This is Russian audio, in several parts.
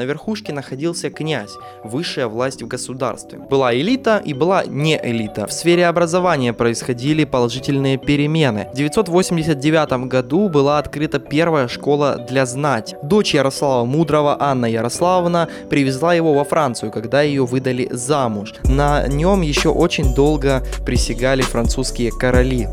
На верхушке находился князь, высшая власть в государстве. Была элита и была не элита. В сфере образования происходили положительные перемены. В 989 году была открыта первая школа для знать. Дочь Ярослава Мудрого, Анна Ярославовна, привезла его во Францию, когда ее выдали замуж. На нем еще очень долго присягали французские короли.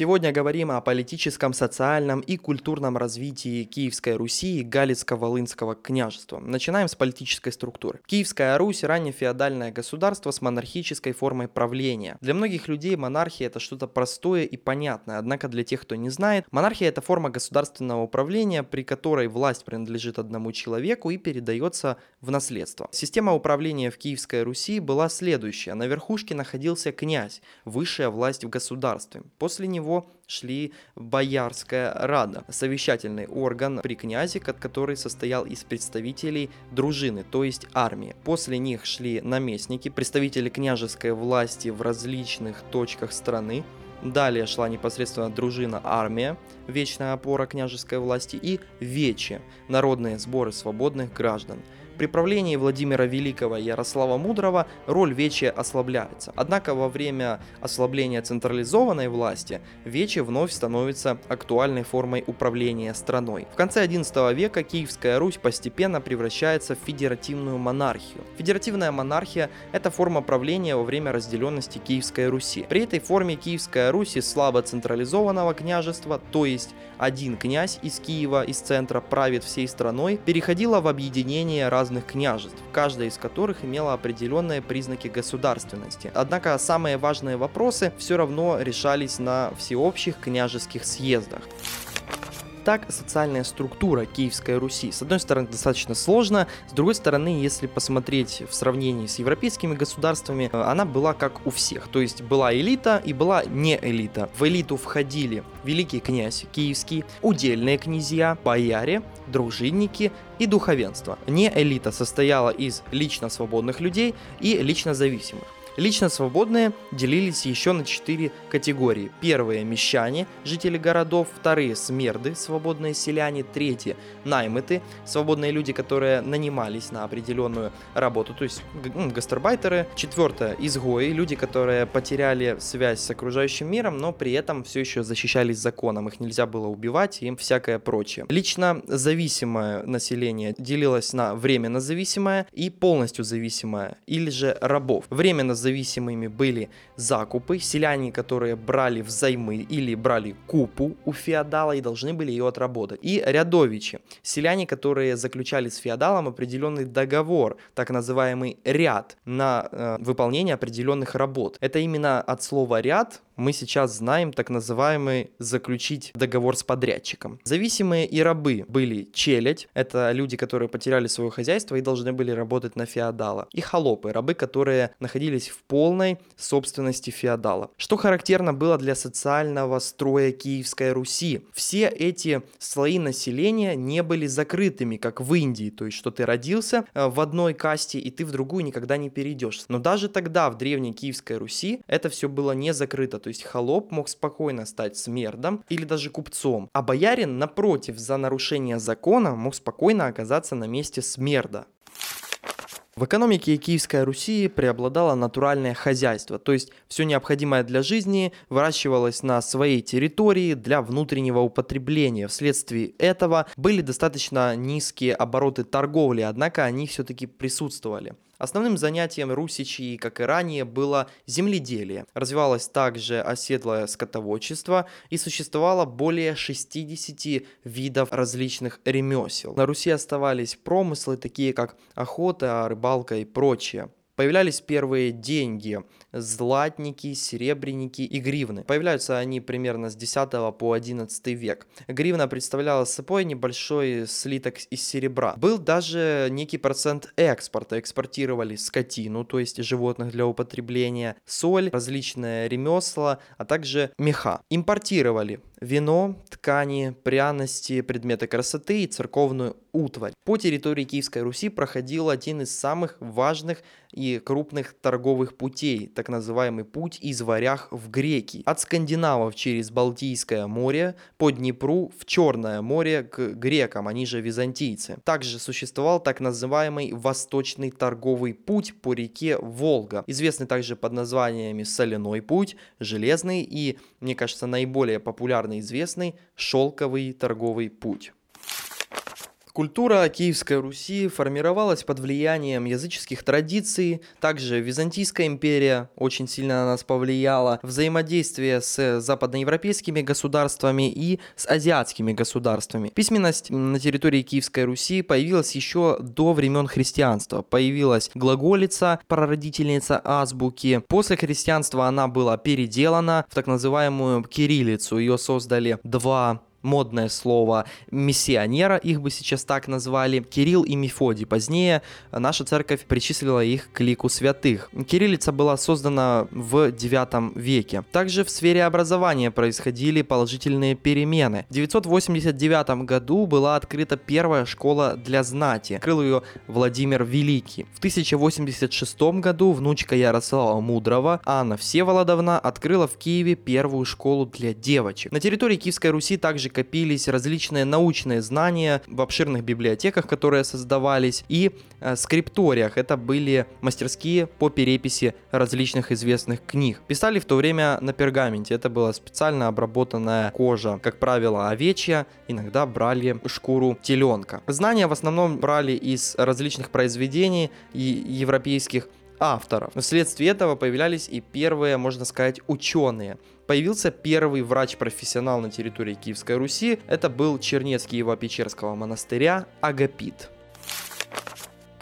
Сегодня говорим о политическом, социальном и культурном развитии Киевской Руси и Галицко-Волынского княжества. Начинаем с политической структуры. Киевская Русь – ранее феодальное государство с монархической формой правления. Для многих людей монархия – это что-то простое и понятное, однако для тех, кто не знает, монархия – это форма государственного управления, при которой власть принадлежит одному человеку и передается в наследство. Система управления в Киевской Руси была следующая. На верхушке находился князь, высшая власть в государстве. После него него шли Боярская Рада, совещательный орган при князе, который состоял из представителей дружины, то есть армии. После них шли наместники, представители княжеской власти в различных точках страны, Далее шла непосредственно дружина армия, вечная опора княжеской власти и вечи, народные сборы свободных граждан – при правлении Владимира Великого и Ярослава Мудрого роль Вечи ослабляется. Однако во время ослабления централизованной власти Вечи вновь становится актуальной формой управления страной. В конце XI века Киевская Русь постепенно превращается в федеративную монархию. Федеративная монархия – это форма правления во время разделенности Киевской Руси. При этой форме Киевская Русь из слабо централизованного княжества, то есть один князь из Киева, из центра, правит всей страной, переходила в объединение разных разных княжеств, каждая из которых имела определенные признаки государственности. Однако самые важные вопросы все равно решались на всеобщих княжеских съездах. Так, социальная структура Киевской Руси, с одной стороны, достаточно сложна, с другой стороны, если посмотреть в сравнении с европейскими государствами, она была как у всех, то есть была элита и была не элита. В элиту входили великий князь киевский, удельные князья, бояре, дружинники и духовенство. Не элита состояла из лично свободных людей и лично зависимых. Лично свободные делились еще на четыре категории. Первые – мещане, жители городов. Вторые – смерды, свободные селяне. Третьи – наймыты, свободные люди, которые нанимались на определенную работу, то есть гастарбайтеры. Четвертое – изгои, люди, которые потеряли связь с окружающим миром, но при этом все еще защищались законом. Их нельзя было убивать и всякое прочее. Лично зависимое население делилось на временно зависимое и полностью зависимое, или же рабов. Временно зависимыми были закупы, селяне, которые брали взаймы или брали купу у феодала и должны были ее отработать. И рядовичи, селяне, которые заключали с феодалом определенный договор, так называемый ряд, на э, выполнение определенных работ. Это именно от слова ряд мы сейчас знаем так называемый заключить договор с подрядчиком. Зависимые и рабы были челядь, это люди, которые потеряли свое хозяйство и должны были работать на феодала, и холопы, рабы, которые находились в полной собственности феодала. Что характерно было для социального строя Киевской Руси? Все эти слои населения не были закрытыми, как в Индии, то есть что ты родился э, в одной касте и ты в другую никогда не перейдешь. Но даже тогда в древней Киевской Руси это все было не закрыто, то есть холоп мог спокойно стать смердом или даже купцом, а боярин, напротив, за нарушение закона мог спокойно оказаться на месте смерда. В экономике Киевской Руси преобладало натуральное хозяйство, то есть все необходимое для жизни выращивалось на своей территории для внутреннего употребления. Вследствие этого были достаточно низкие обороты торговли, однако они все-таки присутствовали. Основным занятием русичей, как и ранее, было земледелие. Развивалось также оседлое скотоводчество и существовало более 60 видов различных ремесел. На Руси оставались промыслы, такие как охота, рыбалка и прочее. Появлялись первые деньги, златники, серебряники и гривны. Появляются они примерно с 10 по 11 век. Гривна представляла собой небольшой слиток из серебра. Был даже некий процент экспорта. Экспортировали скотину, то есть животных для употребления, соль, различные ремесла, а также меха. Импортировали вино, ткани, пряности, предметы красоты и церковную утварь. По территории Киевской Руси проходил один из самых важных и крупных торговых путей, так называемый путь из Варях в Греки. От скандинавов через Балтийское море по Днепру в Черное море к грекам, они же византийцы. Также существовал так называемый Восточный торговый путь по реке Волга, известный также под названиями Соляной путь, Железный и, мне кажется, наиболее популярный известный Шелковый торговый путь. Культура Киевской Руси формировалась под влиянием языческих традиций, также Византийская империя очень сильно на нас повлияла, взаимодействие с западноевропейскими государствами и с азиатскими государствами. Письменность на территории Киевской Руси появилась еще до времен христианства. Появилась глаголица, прародительница азбуки. После христианства она была переделана в так называемую кириллицу. Ее создали два модное слово миссионера, их бы сейчас так назвали, Кирилл и Мефодий. Позднее наша церковь причислила их к лику святых. Кириллица была создана в 9 веке. Также в сфере образования происходили положительные перемены. В 989 году была открыта первая школа для знати. Открыл ее Владимир Великий. В 1086 году внучка Ярослава Мудрого, Анна Всеволодовна, открыла в Киеве первую школу для девочек. На территории Киевской Руси также копились различные научные знания в обширных библиотеках, которые создавались, и э, скрипториях. Это были мастерские по переписи различных известных книг. Писали в то время на пергаменте. Это была специально обработанная кожа, как правило, овечья. Иногда брали шкуру теленка. Знания в основном брали из различных произведений и европейских авторов. Вследствие этого появлялись и первые, можно сказать, ученые. Появился первый врач-профессионал на территории Киевской Руси. Это был чернец Киево-Печерского монастыря Агапит.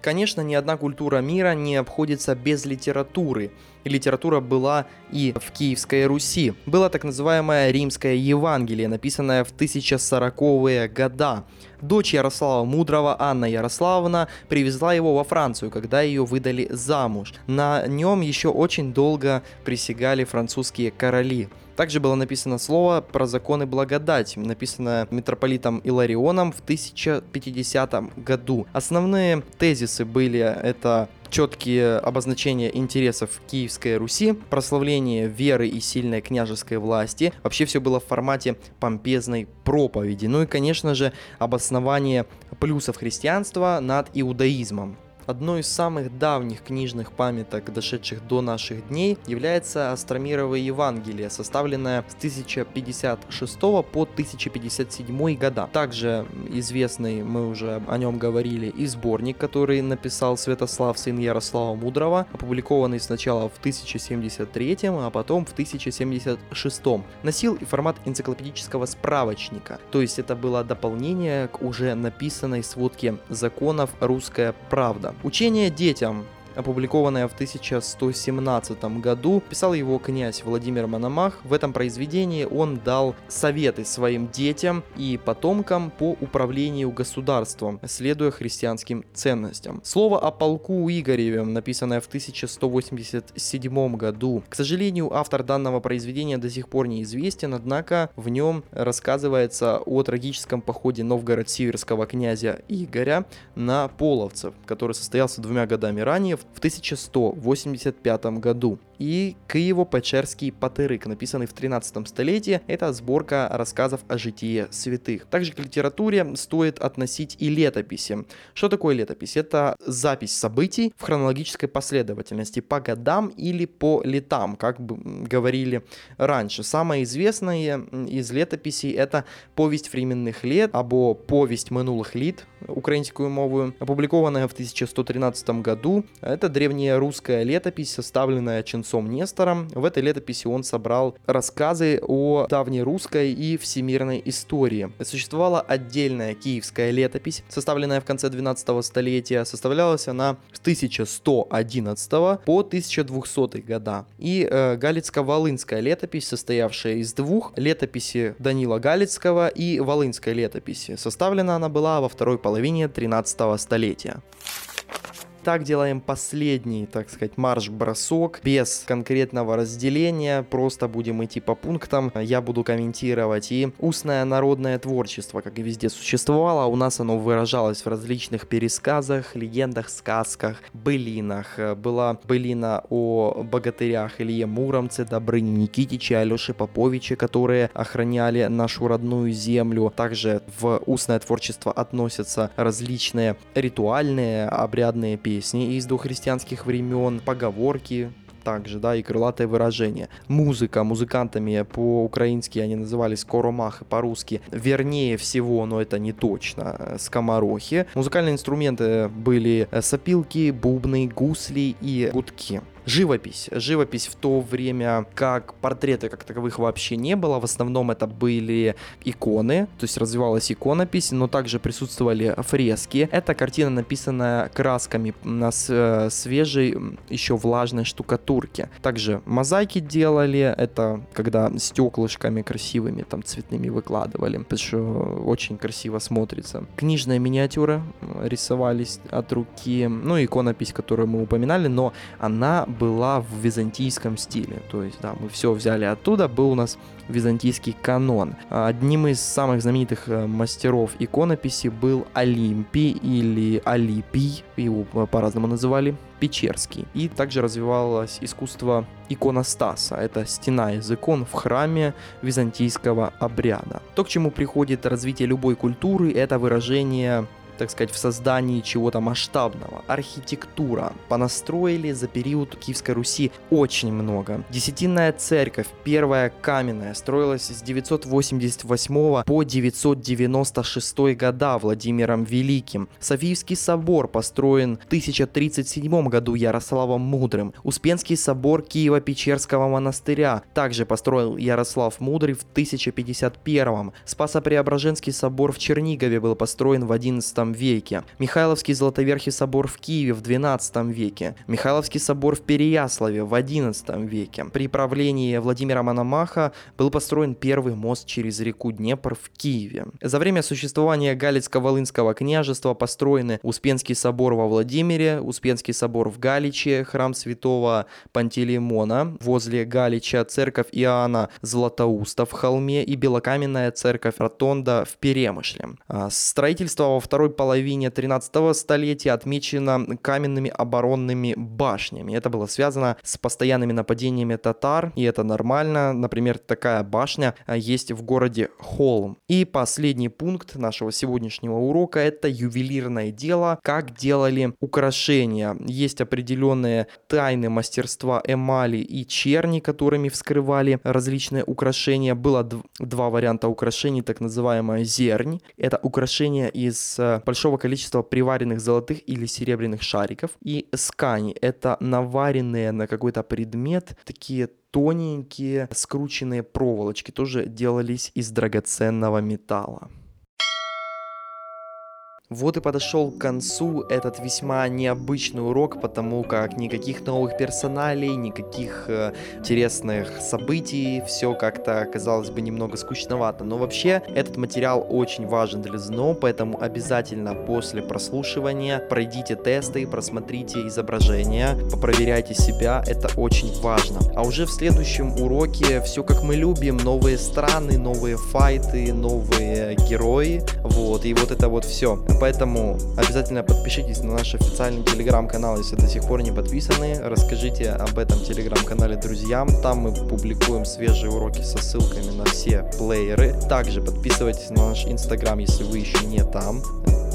Конечно, ни одна культура мира не обходится без литературы. И литература была и в Киевской Руси. Было так называемое Римское Евангелие, написанное в 1040-е года. Дочь Ярослава Мудрого, Анна Ярославовна, привезла его во Францию, когда ее выдали замуж. На нем еще очень долго присягали французские короли. Также было написано слово про законы благодати, написанное митрополитом Иларионом в 1050 году. Основные тезисы были это четкие обозначения интересов Киевской Руси, прославление веры и сильной княжеской власти. Вообще все было в формате помпезной проповеди. Ну и, конечно же, обоснование плюсов христианства над иудаизмом. Одной из самых давних книжных памяток, дошедших до наших дней, является Астромировое Евангелие, составленное с 1056 по 1057 года. Также известный, мы уже о нем говорили, и сборник, который написал Святослав, сын Ярослава Мудрого, опубликованный сначала в 1073, а потом в 1076. Носил и формат энциклопедического справочника, то есть это было дополнение к уже написанной сводке законов «Русская правда». Учение детям опубликованное в 1117 году. Писал его князь Владимир Мономах. В этом произведении он дал советы своим детям и потомкам по управлению государством, следуя христианским ценностям. Слово о полку Игореве, написанное в 1187 году. К сожалению, автор данного произведения до сих пор неизвестен, однако в нем рассказывается о трагическом походе Новгород-Сиверского князя Игоря на половцев, который состоялся двумя годами ранее, в в 1185 году и Киево-Печерский Патерик, написанный в 13 столетии. Это сборка рассказов о житии святых. Также к литературе стоит относить и летописи. Что такое летопись? Это запись событий в хронологической последовательности по годам или по летам, как бы говорили раньше. Самое известное из летописей это повесть временных лет або повесть минулых лет, украинскую мову, опубликованная в 1113 году. Это древняя русская летопись, составленная Ченцом концом Нестором. В этой летописи он собрал рассказы о давней русской и всемирной истории. Существовала отдельная киевская летопись, составленная в конце 12 столетия. Составлялась она с 1111 по 1200 года. И э, Галицко-Волынская летопись, состоявшая из двух летописи Данила Галицкого и Волынской летописи. Составлена она была во второй половине 13 столетия. Итак, делаем последний, так сказать, марш-бросок без конкретного разделения, просто будем идти по пунктам, я буду комментировать. И устное народное творчество, как и везде существовало, у нас оно выражалось в различных пересказах, легендах, сказках, былинах. Была былина о богатырях Илье Муромце, Добрыне Никитиче, Алёше Поповиче, которые охраняли нашу родную землю. Также в устное творчество относятся различные ритуальные, обрядные песни из дохристианских времен, поговорки, также, да, и крылатое выражение. Музыка, музыкантами по-украински они назывались коромахи, по-русски вернее всего, но это не точно, скоморохи. Музыкальные инструменты были сопилки, бубны, гусли и гудки. Живопись. Живопись в то время, как портреты как таковых вообще не было. В основном это были иконы, то есть развивалась иконопись, но также присутствовали фрески. Эта картина написана красками на э, свежей, еще влажной штукатурке. Также мозаики делали, это когда стеклышками красивыми, там цветными выкладывали, потому что очень красиво смотрится. Книжная миниатюра рисовались от руки, ну иконопись, которую мы упоминали, но она была в византийском стиле. То есть, да, мы все взяли оттуда, был у нас византийский канон. Одним из самых знаменитых э, мастеров иконописи был Олимпий или Алипий, его по-разному называли, Печерский. И также развивалось искусство иконостаса. Это стена из икон в храме византийского обряда. То, к чему приходит развитие любой культуры, это выражение так сказать, в создании чего-то масштабного. Архитектура. Понастроили за период Киевской Руси очень много. Десятинная церковь, первая каменная, строилась с 988 по 996 года Владимиром Великим. Софийский собор построен в 1037 году Ярославом Мудрым. Успенский собор Киева-Печерского монастыря также построил Ярослав Мудрый в 1051. Спасо-Преображенский собор в Чернигове был построен в 11 веке, Михайловский Золотоверхий собор в Киеве в 12 веке, Михайловский собор в Переяславе в 11 веке. При правлении Владимира Мономаха был построен первый мост через реку Днепр в Киеве. За время существования Галицко-Волынского княжества построены Успенский собор во Владимире, Успенский собор в Галиче, храм святого Пантелеймона возле Галича, церковь Иоанна Златоуста в холме и белокаменная церковь Ротонда в Перемышле. А строительство во второй половине 13 столетия отмечено каменными оборонными башнями. Это было связано с постоянными нападениями татар, и это нормально. Например, такая башня а, есть в городе Холм. И последний пункт нашего сегодняшнего урока – это ювелирное дело, как делали украшения. Есть определенные тайны мастерства эмали и черни, которыми вскрывали различные украшения. Было два варианта украшений, так называемая зернь. Это украшение из э, большого количества приваренных золотых или серебряных шариков. И скани — это наваренные на какой-то предмет такие тоненькие скрученные проволочки, тоже делались из драгоценного металла. Вот и подошел к концу этот весьма необычный урок, потому как никаких новых персоналей, никаких э, интересных событий, все как-то, казалось бы, немного скучновато. Но вообще, этот материал очень важен для ЗНО, поэтому обязательно после прослушивания пройдите тесты, просмотрите изображения, попроверяйте себя, это очень важно. А уже в следующем уроке все как мы любим, новые страны, новые файты, новые герои, вот, и вот это вот все. Поэтому обязательно подпишитесь на наш официальный телеграм-канал, если до сих пор не подписаны. Расскажите об этом телеграм-канале друзьям. Там мы публикуем свежие уроки со ссылками на все плееры. Также подписывайтесь на наш инстаграм, если вы еще не там.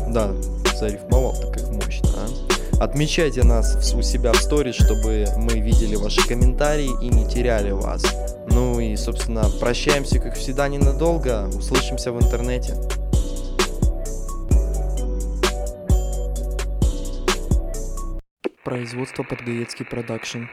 Да, зарифмовал, так как мощно, а? Отмечайте нас у себя в сторис, чтобы мы видели ваши комментарии и не теряли вас. Ну и, собственно, прощаемся, как всегда, ненадолго. Услышимся в интернете. Производство Подгаецкий продакшн.